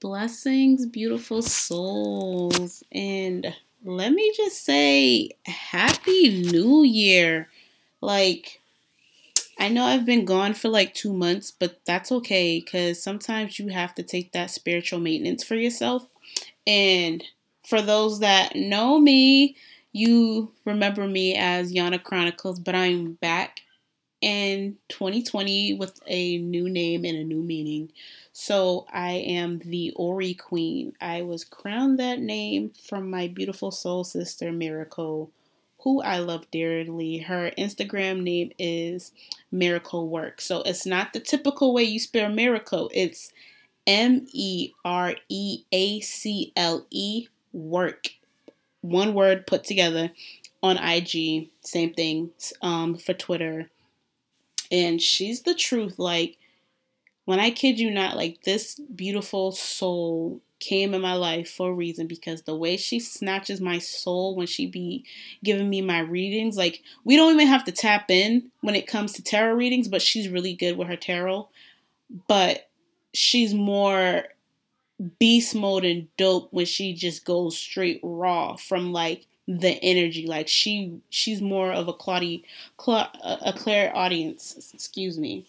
Blessings, beautiful souls. And let me just say, Happy New Year. Like, I know I've been gone for like two months, but that's okay because sometimes you have to take that spiritual maintenance for yourself. And for those that know me, you remember me as Yana Chronicles, but I'm back in 2020 with a new name and a new meaning. So I am the Ori Queen. I was crowned that name from my beautiful soul sister, Miracle, who I love dearly. Her Instagram name is Miracle Work. So it's not the typical way you spell miracle, it's M E R E A C L E work. One word put together on IG. Same thing um, for Twitter and she's the truth. Like, when I kid you not, like, this beautiful soul came in my life for a reason because the way she snatches my soul when she be giving me my readings, like, we don't even have to tap in when it comes to tarot readings, but she's really good with her tarot. But she's more beast mode and dope when she just goes straight raw from like the energy. Like she she's more of a Claudie, Cla- a clairaudience. Excuse me.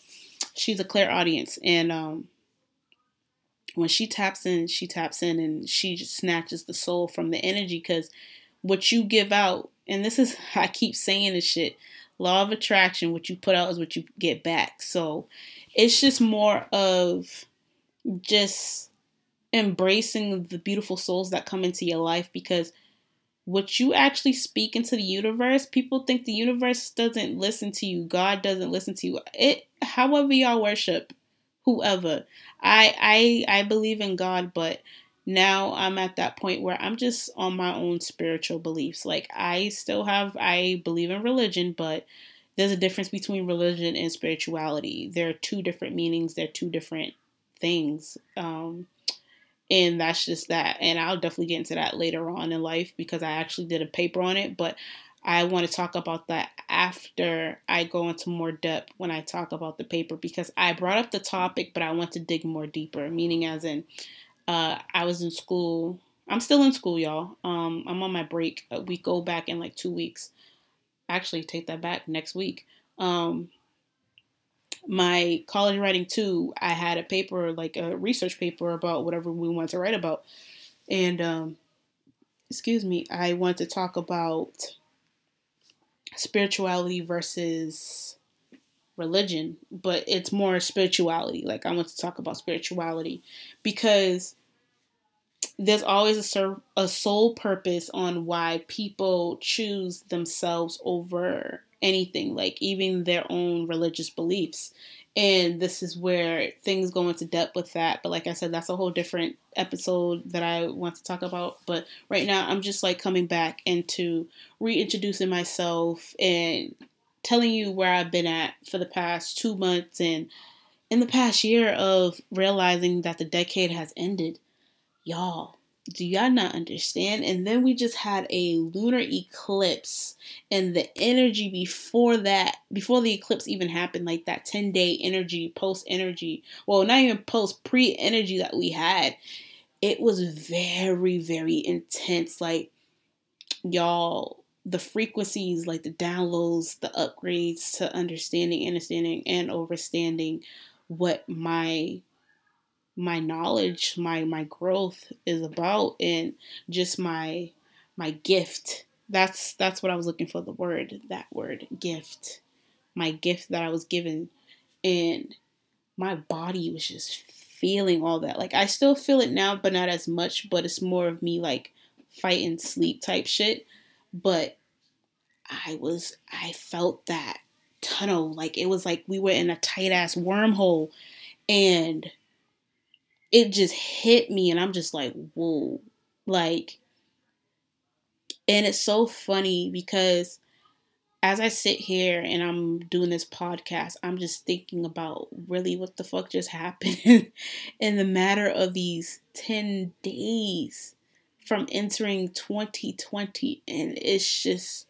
She's a clairaudience, and um, when she taps in, she taps in, and she just snatches the soul from the energy. Because what you give out, and this is I keep saying this shit. Law of attraction. What you put out is what you get back. So it's just more of just embracing the beautiful souls that come into your life because what you actually speak into the universe, people think the universe doesn't listen to you. God doesn't listen to you. It however y'all worship whoever. I I I believe in God, but now I'm at that point where I'm just on my own spiritual beliefs. Like I still have I believe in religion, but there's a difference between religion and spirituality. There are two different meanings, they're two different things. Um and that's just that. And i'll definitely get into that later on in life because i actually did a paper on it. But i want to talk about that after i go into more depth when i talk about the paper because i brought up the topic but i want to dig more deeper. Meaning as in uh, i was in school i'm still in school y'all. Um, i'm on my break we go back in like two weeks. Actually take that back next week. Um, my college writing too, I had a paper, like a research paper about whatever we want to write about. And, um, excuse me, I want to talk about spirituality versus religion, but it's more spirituality. Like, I want to talk about spirituality because there's always a, a sole purpose on why people choose themselves over anything, like even their own religious beliefs. And this is where things go into depth with that. But like I said, that's a whole different episode that I want to talk about. But right now, I'm just like coming back into reintroducing myself and telling you where I've been at for the past two months and in the past year of realizing that the decade has ended. Y'all, do y'all not understand? And then we just had a lunar eclipse, and the energy before that, before the eclipse even happened, like that 10 day energy, post energy, well, not even post, pre energy that we had, it was very, very intense. Like, y'all, the frequencies, like the downloads, the upgrades to understanding, understanding, and overstanding what my my knowledge, my my growth is about and just my my gift. That's that's what I was looking for the word, that word, gift. My gift that I was given and my body was just feeling all that. Like I still feel it now, but not as much, but it's more of me like fight and sleep type shit. But I was I felt that tunnel like it was like we were in a tight ass wormhole and it just hit me and I'm just like, whoa. Like, and it's so funny because as I sit here and I'm doing this podcast, I'm just thinking about really what the fuck just happened in the matter of these 10 days from entering 2020. And it's just,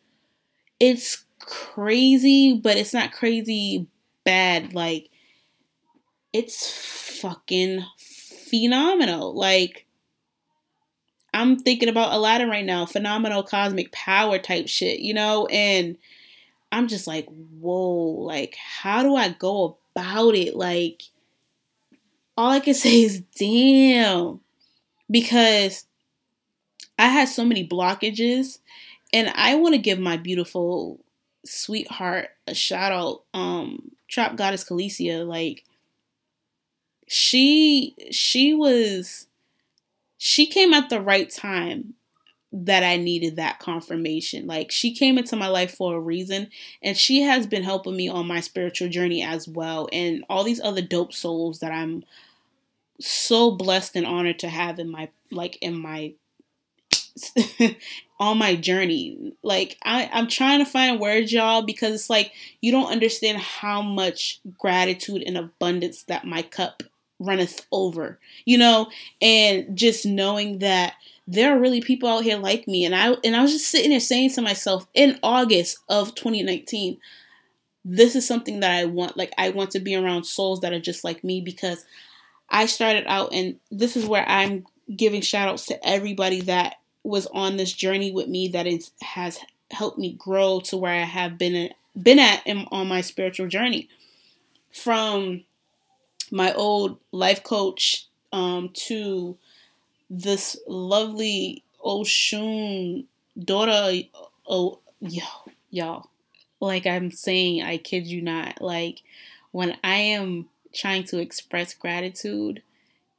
it's crazy, but it's not crazy bad. Like, it's fucking phenomenal. Like I'm thinking about Aladdin right now, phenomenal cosmic power type shit, you know? And I'm just like, whoa, like, how do I go about it? Like, all I can say is, damn. Because I had so many blockages, and I want to give my beautiful sweetheart a shout out. Um, Trap Goddess Calicia, like, she she was she came at the right time that I needed that confirmation. Like she came into my life for a reason and she has been helping me on my spiritual journey as well and all these other dope souls that I'm so blessed and honored to have in my like in my on my journey. Like I, I'm trying to find words, y'all, because it's like you don't understand how much gratitude and abundance that my cup runneth over, you know, and just knowing that there are really people out here like me. And I and I was just sitting there saying to myself in August of 2019 this is something that I want like I want to be around souls that are just like me because I started out and this is where I'm giving shout outs to everybody that was on this journey with me that is has helped me grow to where I have been been at in, on my spiritual journey. From my old life coach um, to this lovely Oshun daughter. Oh, yo, y'all. Like I'm saying, I kid you not. Like when I am trying to express gratitude,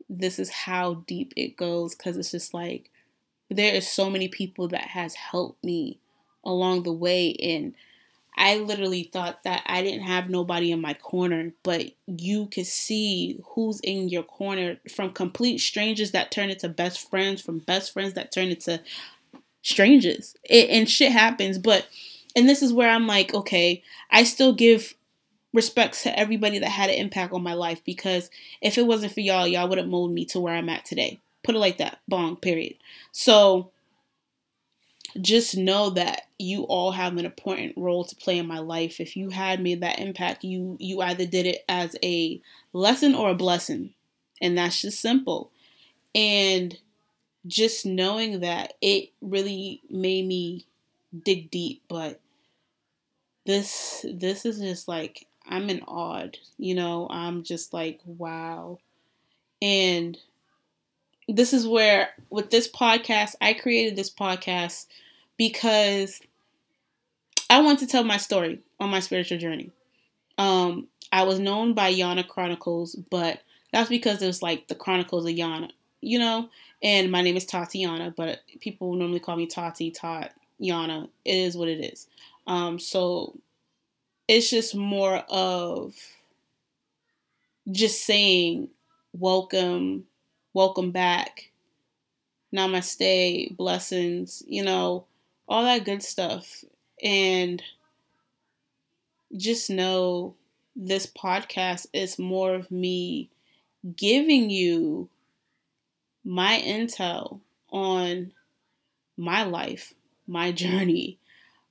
this is how deep it goes because it's just like there is so many people that has helped me along the way and I literally thought that I didn't have nobody in my corner, but you could see who's in your corner from complete strangers that turn into best friends, from best friends that turn into strangers. It, and shit happens, but and this is where I'm like, okay, I still give respects to everybody that had an impact on my life because if it wasn't for y'all, y'all wouldn't mold me to where I'm at today. Put it like that. Bong, period. So just know that you all have an important role to play in my life. If you had made that impact, you you either did it as a lesson or a blessing. And that's just simple. And just knowing that it really made me dig deep, but this this is just like I'm in awe, you know, I'm just like wow. And this is where with this podcast, I created this podcast because I want to tell my story on my spiritual journey. Um, I was known by Yana Chronicles, but that's because it was like the Chronicles of Yana, you know. And my name is Tatiana, but people normally call me Tati, Tot, Yana. It is what it is. Um, so it's just more of just saying welcome welcome back, namaste, blessings, you know, all that good stuff. And just know this podcast is more of me giving you my intel on my life, my journey,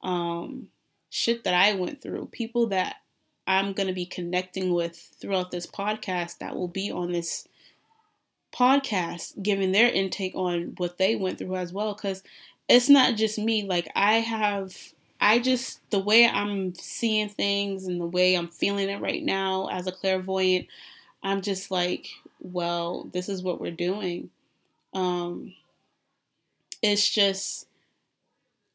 um, shit that I went through, people that I'm going to be connecting with throughout this podcast that will be on this podcast giving their intake on what they went through as well because it's not just me like i have i just the way i'm seeing things and the way i'm feeling it right now as a clairvoyant i'm just like well this is what we're doing um it's just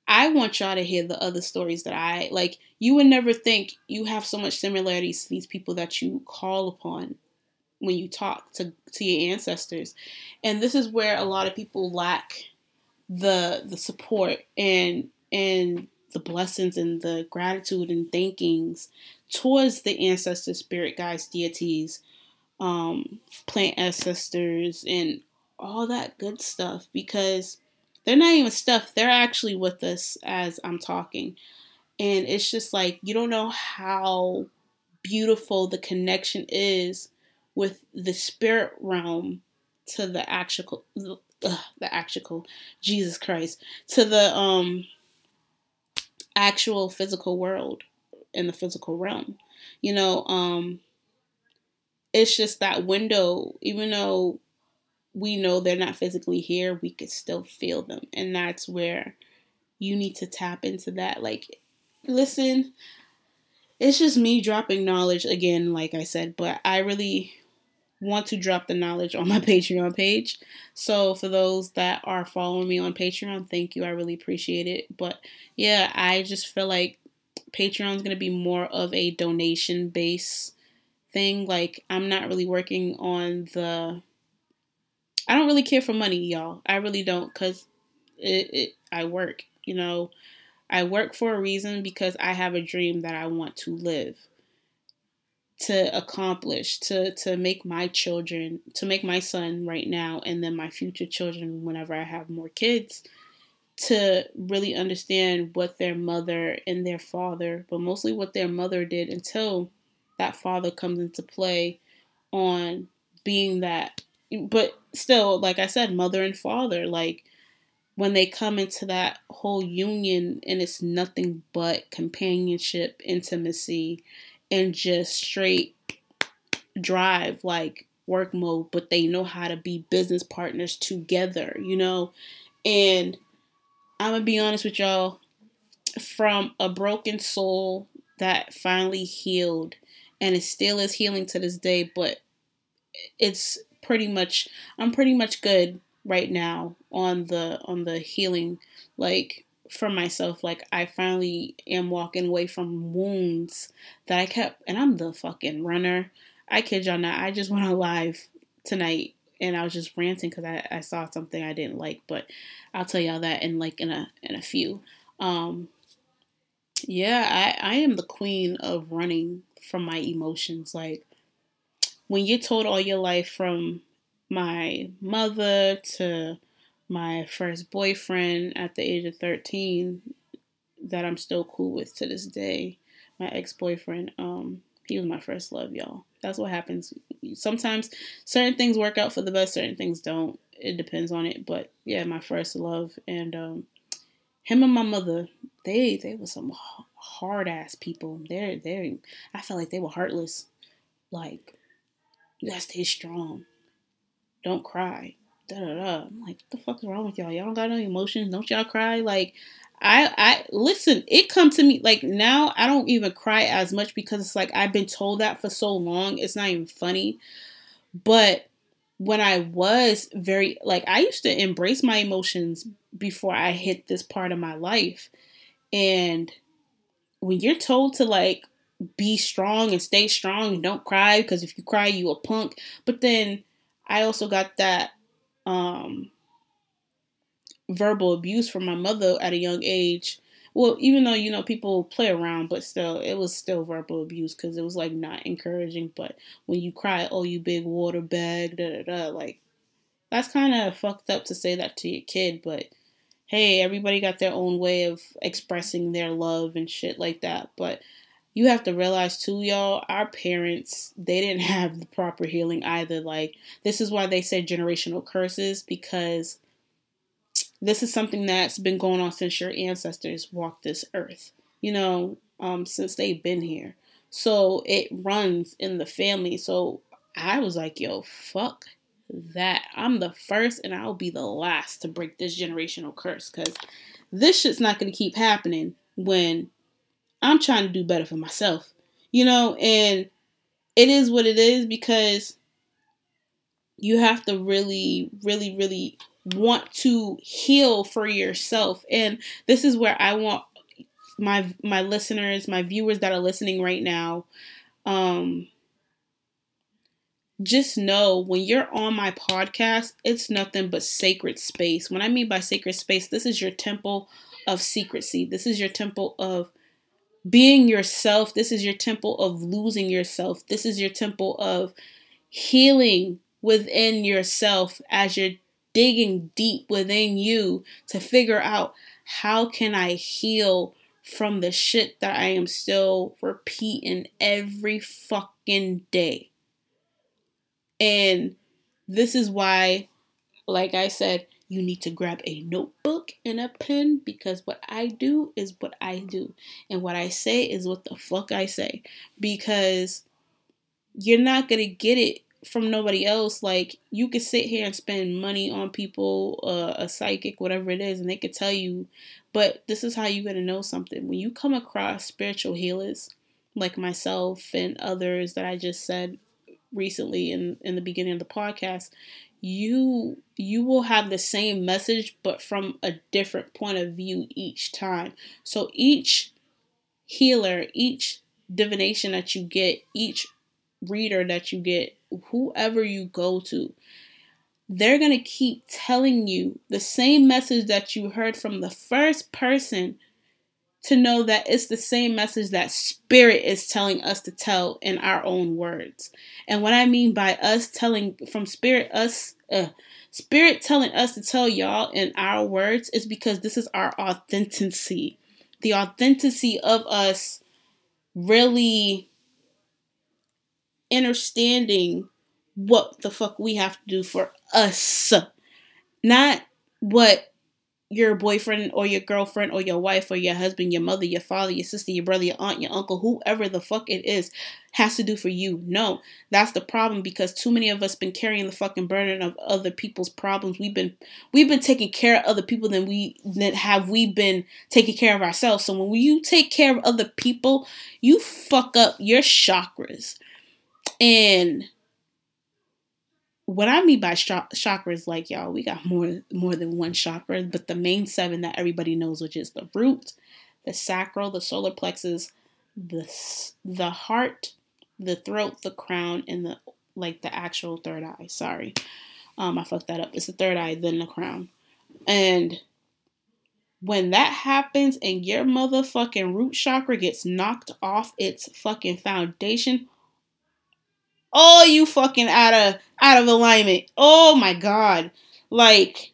I want y'all to hear the other stories that I like. You would never think you have so much similarities to these people that you call upon when you talk to, to your ancestors. And this is where a lot of people lack the the support and and the blessings and the gratitude and thankings towards the ancestors, spirit guides, deities, um, plant ancestors, and all that good stuff because they're not even stuff, they're actually with us as I'm talking. And it's just like you don't know how beautiful the connection is with the spirit realm to the actual uh, the actual Jesus Christ to the um actual physical world in the physical realm. You know, um it's just that window even though we know they're not physically here, we could still feel them. And that's where you need to tap into that. Like, listen, it's just me dropping knowledge again, like I said, but I really want to drop the knowledge on my Patreon page. So for those that are following me on Patreon, thank you. I really appreciate it. But yeah, I just feel like Patreon is going to be more of a donation base thing. Like I'm not really working on the I don't really care for money, y'all. I really don't cuz it, it I work, you know. I work for a reason because I have a dream that I want to live to accomplish to to make my children to make my son right now and then my future children whenever I have more kids to really understand what their mother and their father but mostly what their mother did until that father comes into play on being that but still like I said mother and father like when they come into that whole union and it's nothing but companionship intimacy and just straight drive like work mode, but they know how to be business partners together, you know? And I'm gonna be honest with y'all, from a broken soul that finally healed and it still is healing to this day, but it's pretty much I'm pretty much good right now on the on the healing like for myself. Like I finally am walking away from wounds that I kept, and I'm the fucking runner. I kid y'all not. I just went on live tonight and I was just ranting because I, I saw something I didn't like, but I'll tell y'all that in like in a in a few. Um, yeah, I I am the queen of running from my emotions. Like when you're told all your life from my mother to my first boyfriend at the age of 13 that I'm still cool with to this day. My ex-boyfriend, um, he was my first love, y'all. That's what happens. Sometimes certain things work out for the best, certain things don't. It depends on it. But yeah, my first love and um, him and my mother, they they were some hard ass people. They're they I felt like they were heartless. Like, you gotta stay strong. Don't cry da da da. I'm like, what the fuck is wrong with y'all? Y'all don't got no emotions. Don't y'all cry? Like, I I listen. It come to me like now. I don't even cry as much because it's like I've been told that for so long. It's not even funny. But when I was very like I used to embrace my emotions before I hit this part of my life, and when you're told to like be strong and stay strong and don't cry because if you cry you a punk. But then I also got that um, verbal abuse from my mother at a young age. Well, even though you know people play around, but still, it was still verbal abuse because it was like not encouraging. But when you cry, oh, you big water bag, da da da, like that's kind of fucked up to say that to your kid. But hey, everybody got their own way of expressing their love and shit like that. But you have to realize too, y'all, our parents, they didn't have the proper healing either. Like, this is why they say generational curses because this is something that's been going on since your ancestors walked this earth, you know, um, since they've been here. So it runs in the family. So I was like, yo, fuck that. I'm the first and I'll be the last to break this generational curse because this shit's not going to keep happening when I'm trying to do better for myself, you know, and it is what it is because you have to really, really, really want to heal for yourself. And this is where I want my my listeners, my viewers that are listening right now, um just know when you're on my podcast, it's nothing but sacred space. When I mean by sacred space, this is your temple of secrecy. This is your temple of being yourself. This is your temple of losing yourself. This is your temple of healing within yourself as you're digging deep within you to figure out how can I heal from the shit that I am still repeating every fucking day. And this is why, like I said, you need to grab a notebook and a pen because what I do is what I do. And what I say is what the fuck I say. Because you're not going to get it from nobody else. Like you could sit here and spend money on people, uh, a psychic, whatever it is, and they could tell you. But this is how you're gonna know something when you come across spiritual healers like myself and others that I just said recently in in the beginning of the podcast. You you will have the same message, but from a different point of view each time. So each healer, each divination that you get, each reader that you get, whoever you go to, they're going to keep telling you the same message that you heard from the first person to know that it's the same message that spirit is telling us to tell in our own words. And what I mean by us telling from spirit us uh, spirit telling us to tell y'all in our words is because this is our authenticity. The authenticity of us really understanding what the fuck we have to do for us. Not what your boyfriend or your girlfriend or your wife or your husband, your mother, your father, your sister, your brother, your aunt, your uncle, whoever the fuck it is, has to do for you. No, that's the problem because too many of us been carrying the fucking burden of other people's problems. We've been we've been taking care of other people than we than have we been taking care of ourselves. So when you take care of other people, you fuck up your chakras. And what I mean by chakras, like y'all, we got more more than one chakra, but the main seven that everybody knows, which is the root, the sacral, the solar plexus, the the heart, the throat, the crown, and the like the actual third eye. Sorry, um, I fucked that up. It's the third eye, then the crown, and when that happens and your motherfucking root chakra gets knocked off its fucking foundation, all you fucking out of out of alignment. Oh my god. Like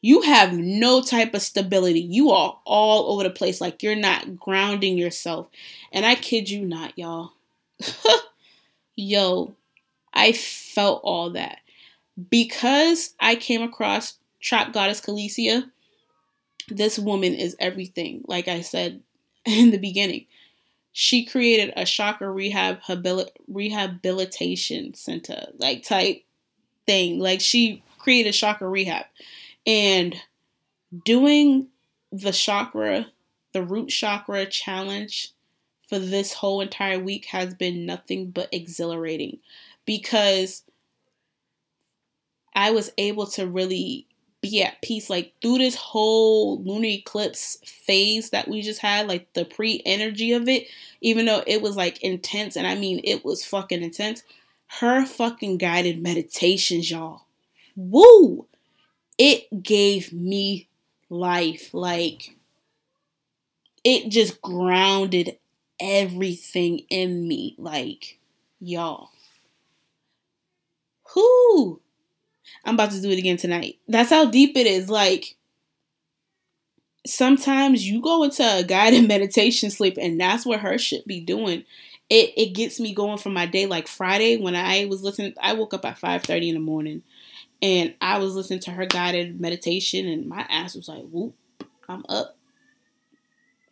you have no type of stability. You are all over the place like you're not grounding yourself. And I kid you not, y'all. Yo, I felt all that. Because I came across Trap Goddess Calicia, this woman is everything. Like I said in the beginning she created a chakra rehab rehabilitation center like type thing. Like she created chakra rehab. And doing the chakra the root chakra challenge for this whole entire week has been nothing but exhilarating because I was able to really be at peace. Like through this whole lunar eclipse phase that we just had like the pre energy of it even though it was like intense and i mean it was fucking intense her fucking guided meditations y'all. Woo! It gave me life. Like it just grounded everything in me. Like y'all. Whoo I'm about to do it again tonight. That's how deep it is. Like, sometimes you go into a guided meditation sleep, and that's what her should be doing. It it gets me going for my day. Like Friday, when I was listening, I woke up at 5:30 in the morning, and I was listening to her guided meditation, and my ass was like, "Whoop, I'm up."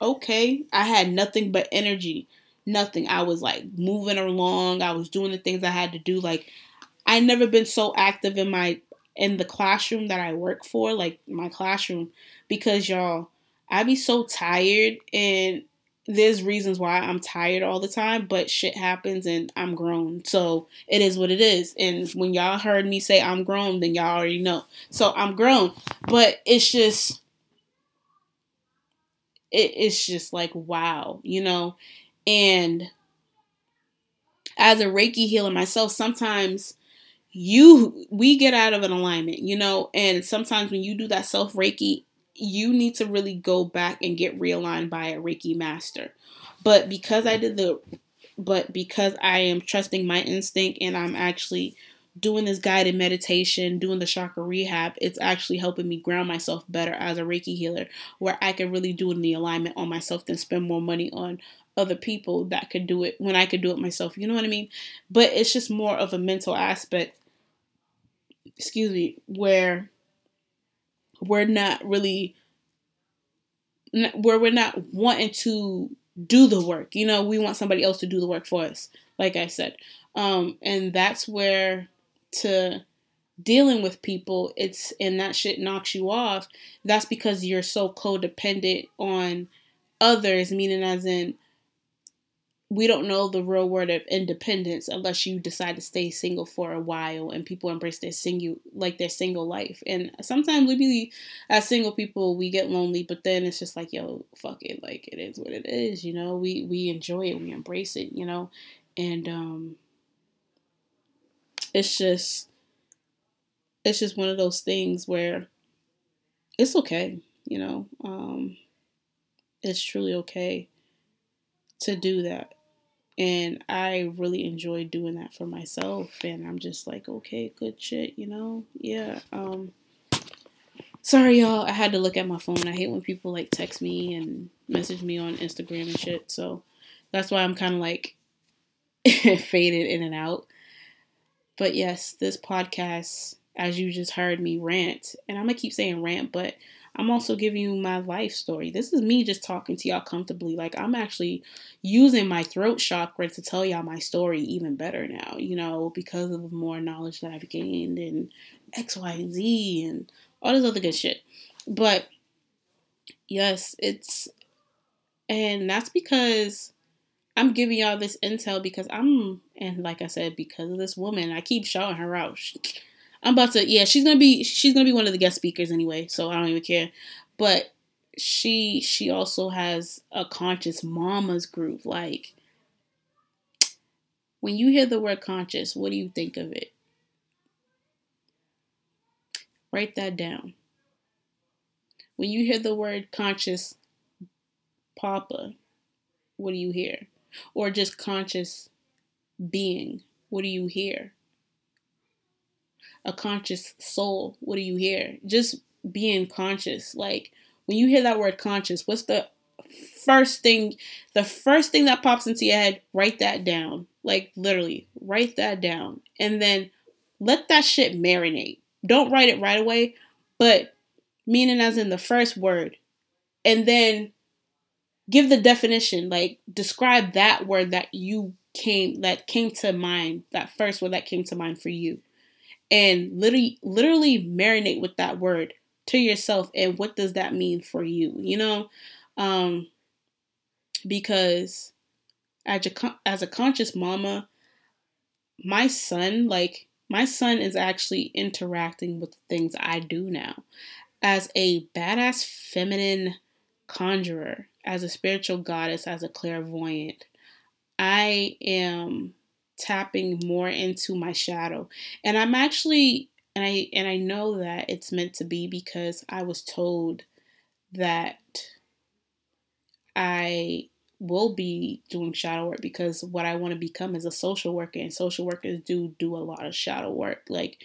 Okay, I had nothing but energy, nothing. I was like moving along. I was doing the things I had to do. Like I never been so active in my in the classroom that I work for, like my classroom, because y'all, I be so tired and there's reasons why I'm tired all the time, but shit happens and I'm grown. So it is what it is. And when y'all heard me say I'm grown, then y'all already know. So I'm grown. But it's just it, it's just like wow, you know? And as a Reiki healer myself, sometimes you we get out of an alignment, you know, and sometimes when you do that self Reiki, you need to really go back and get realigned by a Reiki master. But because I did the but because I am trusting my instinct and I'm actually doing this guided meditation, doing the chakra rehab, it's actually helping me ground myself better as a Reiki healer, where I can really do the alignment on myself than spend more money on other people that could do it when I could do it myself. You know what I mean? But it's just more of a mental aspect, excuse me, where we're not really where we're not wanting to do the work. You know, we want somebody else to do the work for us. Like I said, Um, and that's where to dealing with people, it's and that shit knocks you off. That's because you're so codependent on others, meaning as in we don't know the real word of independence unless you decide to stay single for a while and people embrace their single like their single life. And sometimes we be as single people we get lonely, but then it's just like, yo, fuck it, like it is what it is, you know. We we enjoy it, we embrace it, you know. And um it's just it's just one of those things where it's okay, you know. Um it's truly okay to do that and I really enjoy doing that for myself. And I'm just like, okay, good shit, you know? Yeah. Um, sorry, y'all. I had to look at my phone. I hate when people like text me and message me on Instagram and shit. So that's why I'm kind of like faded in and out. But yes, this podcast, as you just heard me rant, and I'm gonna keep saying rant, but I'm also giving you my life story. This is me just talking to y'all comfortably. Like I'm actually using my throat chakra to tell y'all my story even better now, you know, because of more knowledge that I've gained and X, Y, and Z and all this other good shit. But yes, it's and that's because I'm giving y'all this intel because I'm and like I said, because of this woman, I keep shouting her out. I'm about to yeah, she's gonna be she's gonna be one of the guest speakers anyway, so I don't even care. But she she also has a conscious mamas group. Like when you hear the word conscious, what do you think of it? Write that down. When you hear the word conscious papa, what do you hear? Or just conscious being, what do you hear? A conscious soul. What do you hear? Just being conscious. Like when you hear that word conscious, what's the first thing the first thing that pops into your head, write that down. Like literally, write that down. And then let that shit marinate. Don't write it right away, but meaning as in the first word. And then give the definition, like describe that word that you came that came to mind, that first word that came to mind for you and literally literally marinate with that word to yourself and what does that mean for you you know? Um because as a as a conscious mama my son like my son is actually interacting with the things I do now. As a badass feminine conjurer as a spiritual goddess as a clairvoyant I am tapping more into my shadow. And I'm actually and I and I know that it's meant to be because I was told that I will be doing shadow work because what I want to become is a social worker and social workers do do a lot of shadow work like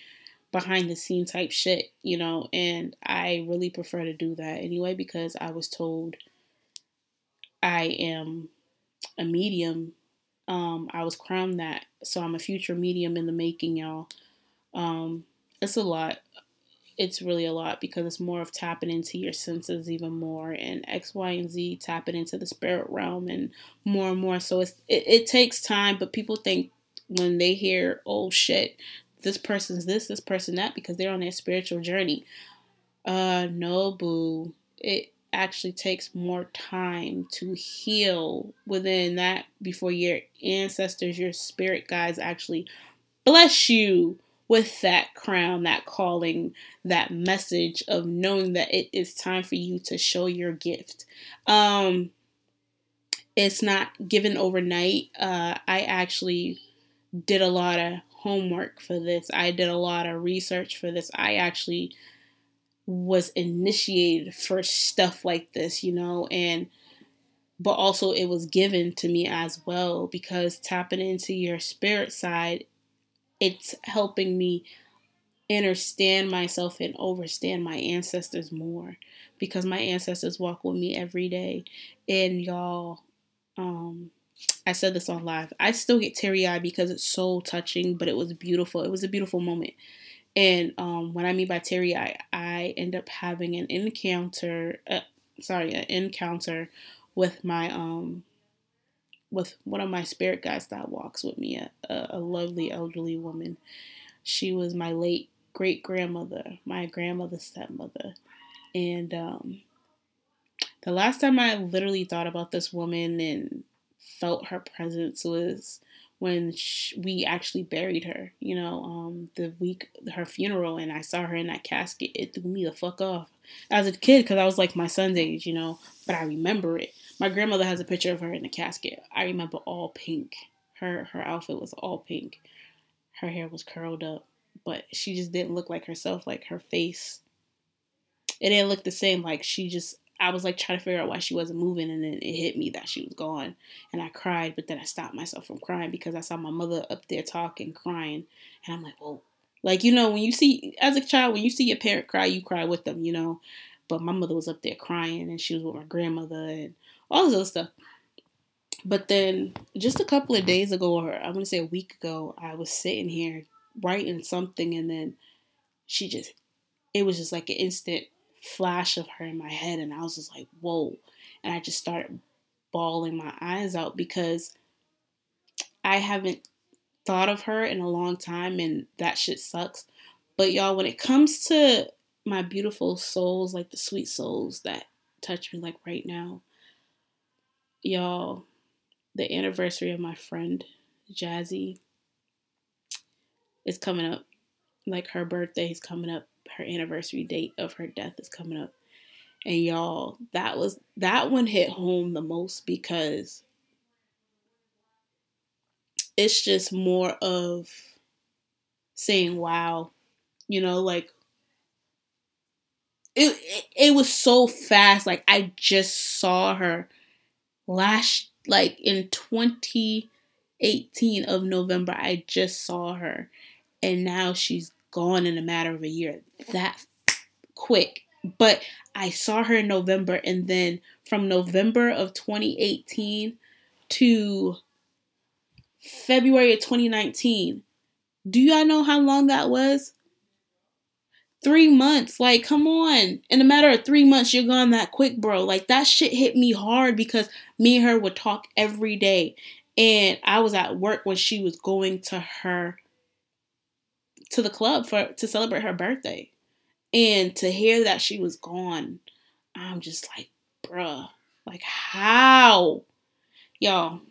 behind the scene type shit, you know, and I really prefer to do that anyway because I was told I am a medium um, I was crowned that, so I'm a future medium in the making, y'all. Um, it's a lot. It's really a lot because it's more of tapping into your senses even more, and X, Y, and Z tapping into the spirit realm and more and more. So it's it, it takes time, but people think when they hear, "Oh shit, this person's this, this person that," because they're on their spiritual journey. Uh, no, boo. It actually takes more time to heal within that before your ancestors, your spirit guides actually bless you with that crown, that calling, that message of knowing that it is time for you to show your gift. Um, it's not given overnight. Uh, I actually did a lot of homework for this. I did a lot of research for this. I actually was initiated for stuff like this, you know, and but also it was given to me as well because tapping into your spirit side, it's helping me understand myself and overstand my ancestors more because my ancestors walk with me every day. And y'all, um, I said this on live. I still get teary eyed because it's so touching, but it was beautiful. It was a beautiful moment. And um, what I mean by teary, I, I end up having an encounter, uh, sorry, an encounter with my um with one of my spirit guides that walks with me, a, a lovely elderly woman. She was my late great grandmother, my grandmother's stepmother. And um, the last time I literally thought about this woman and felt her presence was when she, we actually buried her. You know, um, the week her funeral, and I saw her in that casket. It threw me the fuck off as a kid because I was like my son's age, you know. But I remember it. My grandmother has a picture of her in the casket. I remember all pink. Her her outfit was all pink. Her hair was curled up, but she just didn't look like herself. Like her face, it didn't look the same. Like she just I was like trying to figure out why she wasn't moving, and then it hit me that she was gone, and I cried. But then I stopped myself from crying because I saw my mother up there talking, crying, and I'm like, whoa. Like you know, when you see as a child, when you see your parent cry, you cry with them, you know. But my mother was up there crying, and she was with my grandmother, and all this other stuff. But then, just a couple of days ago, or I'm gonna say a week ago, I was sitting here writing something, and then she just, it was just like an instant flash of her in my head and I was just like, whoa. And I just started bawling my eyes out because I haven't thought of her in a long time and that shit sucks. But y'all, when it comes to my beautiful souls, like the sweet souls that touch me like right now, y'all, the anniversary of my friend Jazzy is coming up. Like her birthday is coming up her anniversary date of her death is coming up. And y'all, that was that one hit home the most because it's just more of saying wow. You know, like it, it, it was so fast. Like I just saw her last like in 2018 of November I just saw her and now she's gone in a matter of a year that quick. But I saw her in November, and then from November of 2018 to February of 2019, do y'all know how long that was? Three months. Like, come on. In a matter of three months, you're gone that quick, bro. Like, that shit hit me hard because me and her would talk every day. And I was at work when she was going to her to the club for to celebrate her birthday. And to hear that she was gone, I'm just like, bruh, like how? Y'all,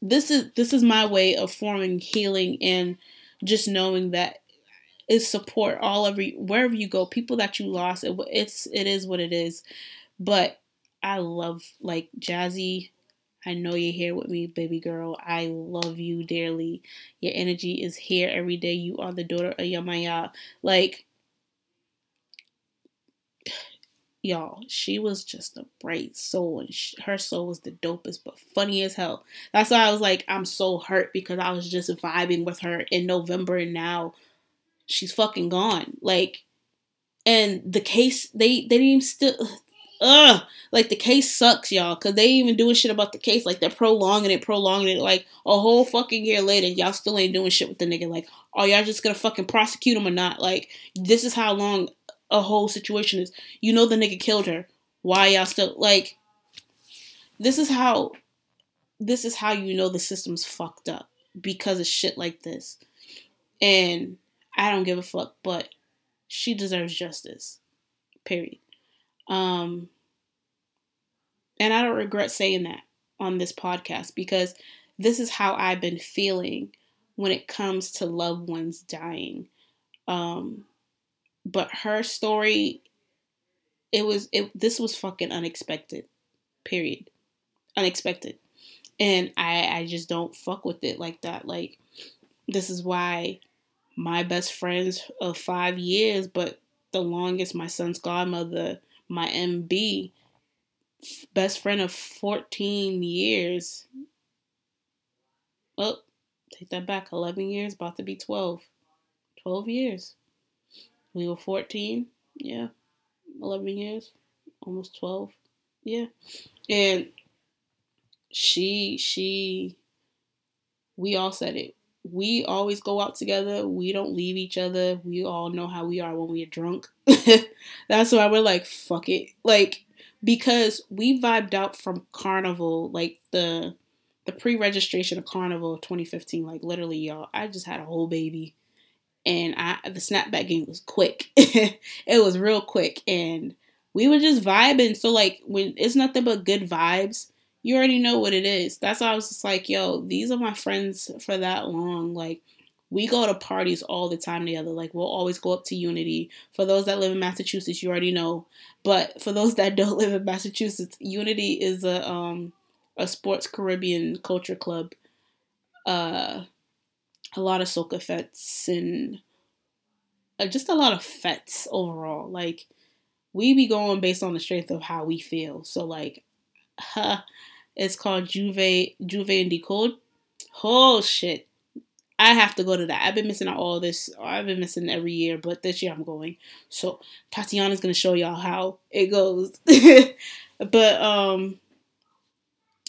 this is this is my way of forming healing and just knowing that is support all every wherever you go people that you lost it, it's it is what it is but i love like jazzy I know you're here with me, baby girl. I love you dearly. Your energy is here every day. You are the daughter of Yemaya. Like, y'all, she was just a bright soul, and she, her soul was the dopest, but funny as hell. That's why I was like, I'm so hurt because I was just vibing with her in November, and now she's fucking gone. Like, and the case they they didn't even still ugh, like the case sucks, y'all, because they even doing shit about the case. Like they're prolonging it, prolonging it. Like a whole fucking year later, y'all still ain't doing shit with the nigga. Like, are y'all just gonna fucking prosecute him or not? Like, this is how long a whole situation is. You know the nigga killed her. Why y'all still like? This is how. This is how you know the system's fucked up because of shit like this. And I don't give a fuck, but she deserves justice. Period. Um, and I don't regret saying that on this podcast because this is how I've been feeling when it comes to loved ones dying. Um, but her story, it was it. This was fucking unexpected. Period. Unexpected, and I I just don't fuck with it like that. Like this is why my best friends of five years, but the longest my son's godmother my MB, best friend of 14 years. Oh, take that back. 11 years, about to be 12. 12 years. We were 14. Yeah. 11 years. Almost 12. Yeah. And she, she, we all said it we always go out together. We don't leave each other. We all know how we are when we are drunk. That's why we're like, fuck it. Like, because we vibed out from Carnival, like the the pre-registration of Carnival 2015. Like literally, y'all, I just had a whole baby, and I the snapback game was quick. it was real quick, and we were just vibing. So like when it's nothing but good vibes, you already know what it is. That's why I was just like, yo, these are my friends for that long. Like we go to parties all the time together. Like we'll always go up to Unity. For those that live in Massachusetts, you already know. But for those that don't live in Massachusetts, Unity is a um a sports Caribbean culture club. Uh a lot of soca fetes and uh, just a lot of fetes overall. Like we be going based on the strength of how we feel. So like huh, it's called Juve Juve and Decode. Oh shit. I have to go to that. I've been missing out all this. I've been missing every year, but this year I'm going. So Tatiana's gonna show y'all how it goes. but um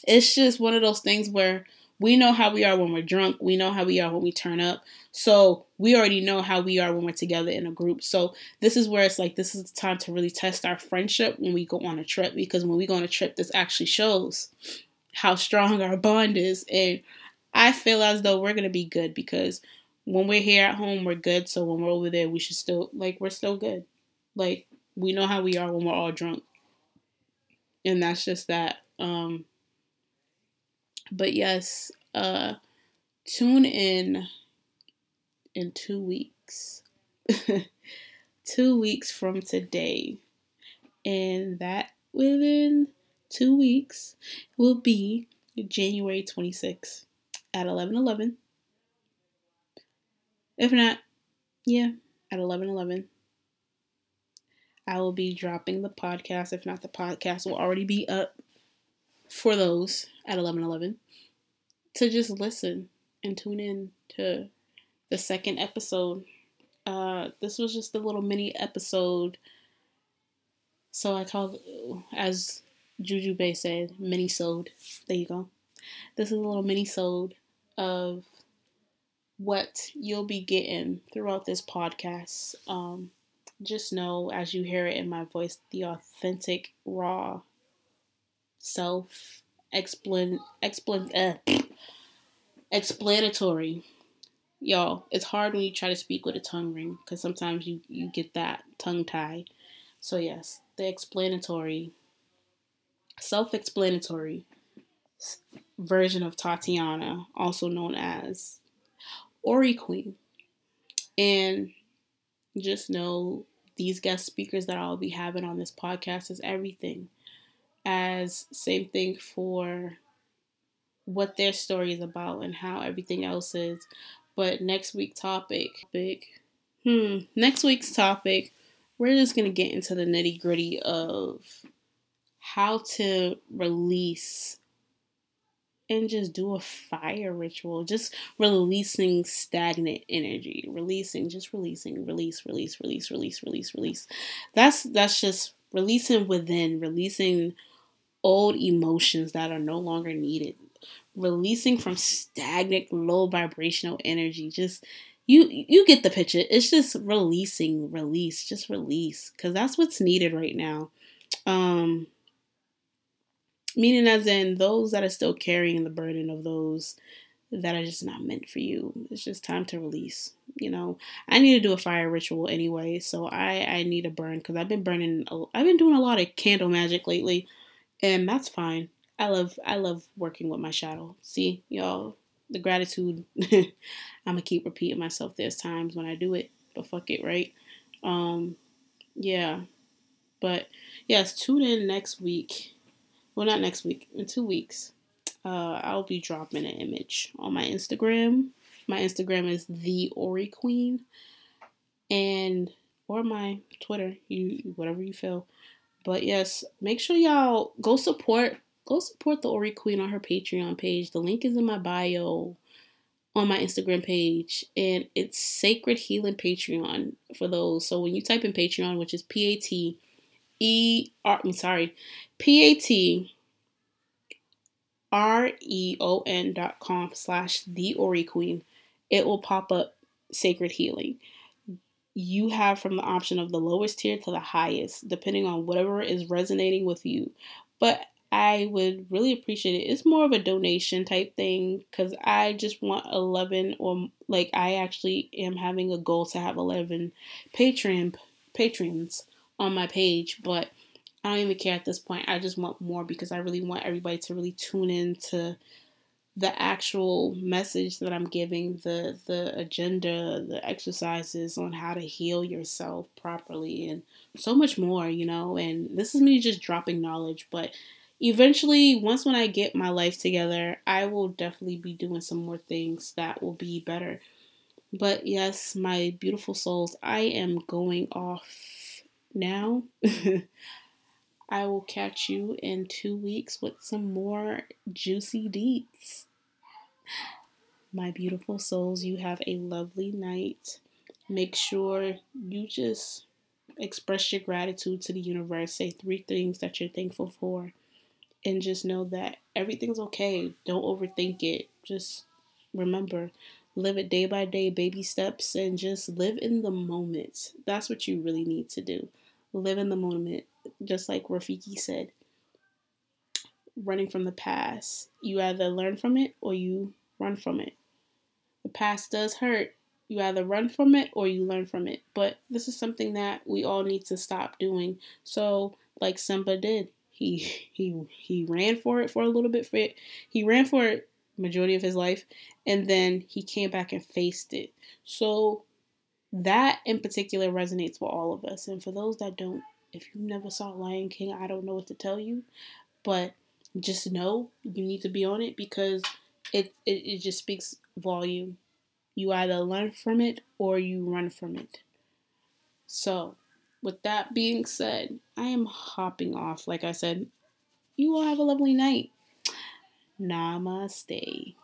it's just one of those things where we know how we are when we're drunk. We know how we are when we turn up. So we already know how we are when we're together in a group. So this is where it's like this is the time to really test our friendship when we go on a trip because when we go on a trip, this actually shows how strong our bond is. And I feel as though we're gonna be good because when we're here at home, we're good. So when we're over there, we should still like we're still good. Like we know how we are when we're all drunk, and that's just that. Um, but yes, uh, tune in in two weeks. two weeks from today. And that within two weeks will be January 26th at 11 11. If not, yeah, at 11 11. I will be dropping the podcast. If not, the podcast will already be up for those at 11 11 to just listen and tune in to the second episode. Uh, this was just a little mini episode. So I called, as Juju Bay said, mini sode. There you go. This is a little mini sode of what you'll be getting throughout this podcast. Um, just know as you hear it in my voice, the authentic, raw self explain explain uh, explanatory. Y'all it's hard when you try to speak with a tongue ring because sometimes you you get that tongue tie. So yes the explanatory self-explanatory version of tatiana also known as ori queen. And just know these guest speakers that i'll be having on this podcast is everything as same thing for what their story is about and how everything else is. But next week topic, big, hmm, next week's topic, we're just gonna get into the nitty gritty of how to release and just do a fire ritual, just releasing stagnant energy, releasing, just releasing, release, release, release, release, release, release. That's that's just releasing within, releasing old emotions that are no longer needed, releasing from stagnant, low vibrational energy. Just you you get the picture. It's just releasing, release, just release cuz that's what's needed right now. Um meaning as in those that are still carrying the burden of those that are just not meant for you. It's just time to release. You know, I need to do a fire ritual anyway, so I I need to burn because I've been burning. I've been doing a lot of candle magic lately, and that's fine. I love I love working with my shadow. See, y'all, the gratitude. I'm gonna keep repeating myself. There's times when I do it, but fuck it, right? Um, yeah, but yes, tune in next week. Well, not next week. In two weeks, uh, I'll be dropping an image on my Instagram. My Instagram is the Ori Queen, and or my Twitter. You whatever you feel. But yes, make sure y'all go support go support the Ori Queen on her Patreon page. The link is in my bio on my Instagram page, and it's Sacred Healing Patreon for those. So when you type in Patreon, which is P A T E R, I'm sorry, P A T R E O N dot com slash the Ori Queen, it will pop up Sacred Healing you have from the option of the lowest tier to the highest, depending on whatever is resonating with you. But I would really appreciate it. It's more of a donation type thing because I just want 11 or like I actually am having a goal to have 11 Patreon patrons on my page, but I don't even care at this point. I just want more because I really want everybody to really tune in to the actual message that I'm giving, the the agenda, the exercises on how to heal yourself properly and so much more, you know. And this is me just dropping knowledge, but eventually once when I get my life together, I will definitely be doing some more things that will be better. But yes, my beautiful souls, I am going off now. I will catch you in two weeks with some more juicy deets. My beautiful souls, you have a lovely night. Make sure you just express your gratitude to the universe. Say three things that you're thankful for. And just know that everything's okay. Don't overthink it. Just remember, live it day by day, baby steps, and just live in the moment. That's what you really need to do. Live in the moment just like Rafiki said, running from the past. You either learn from it or you run from it. The past does hurt. You either run from it or you learn from it. But this is something that we all need to stop doing. So, like Simba did, he he he ran for it for a little bit. For it, he ran for it majority of his life, and then he came back and faced it. So that in particular resonates with all of us. And for those that don't, if you never saw Lion King, I don't know what to tell you, but just know you need to be on it because it, it, it just speaks volume. You either learn from it or you run from it. So, with that being said, I am hopping off. Like I said, you all have a lovely night. Namaste.